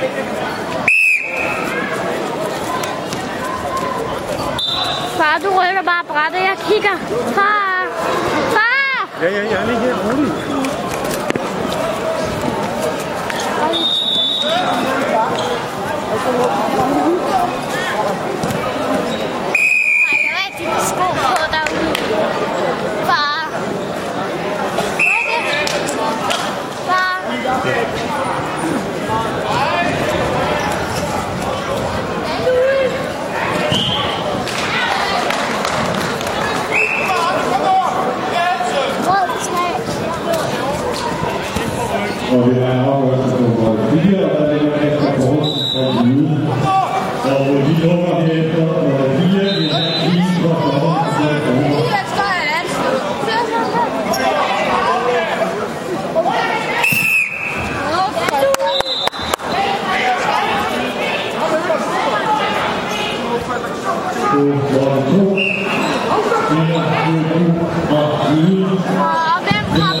Far, du rykker bare brættet. Jeg kigger. Far! Far! Ja, ja, jeg er lige her. Rolig. Har Og det er afgørelsen på bold 4, og der ligger efter Poulsen for ude. Og vi lukker herefter bold 4, vi har lige for Poulsen for Poulsen. På bold 2, 4, 7, og ude.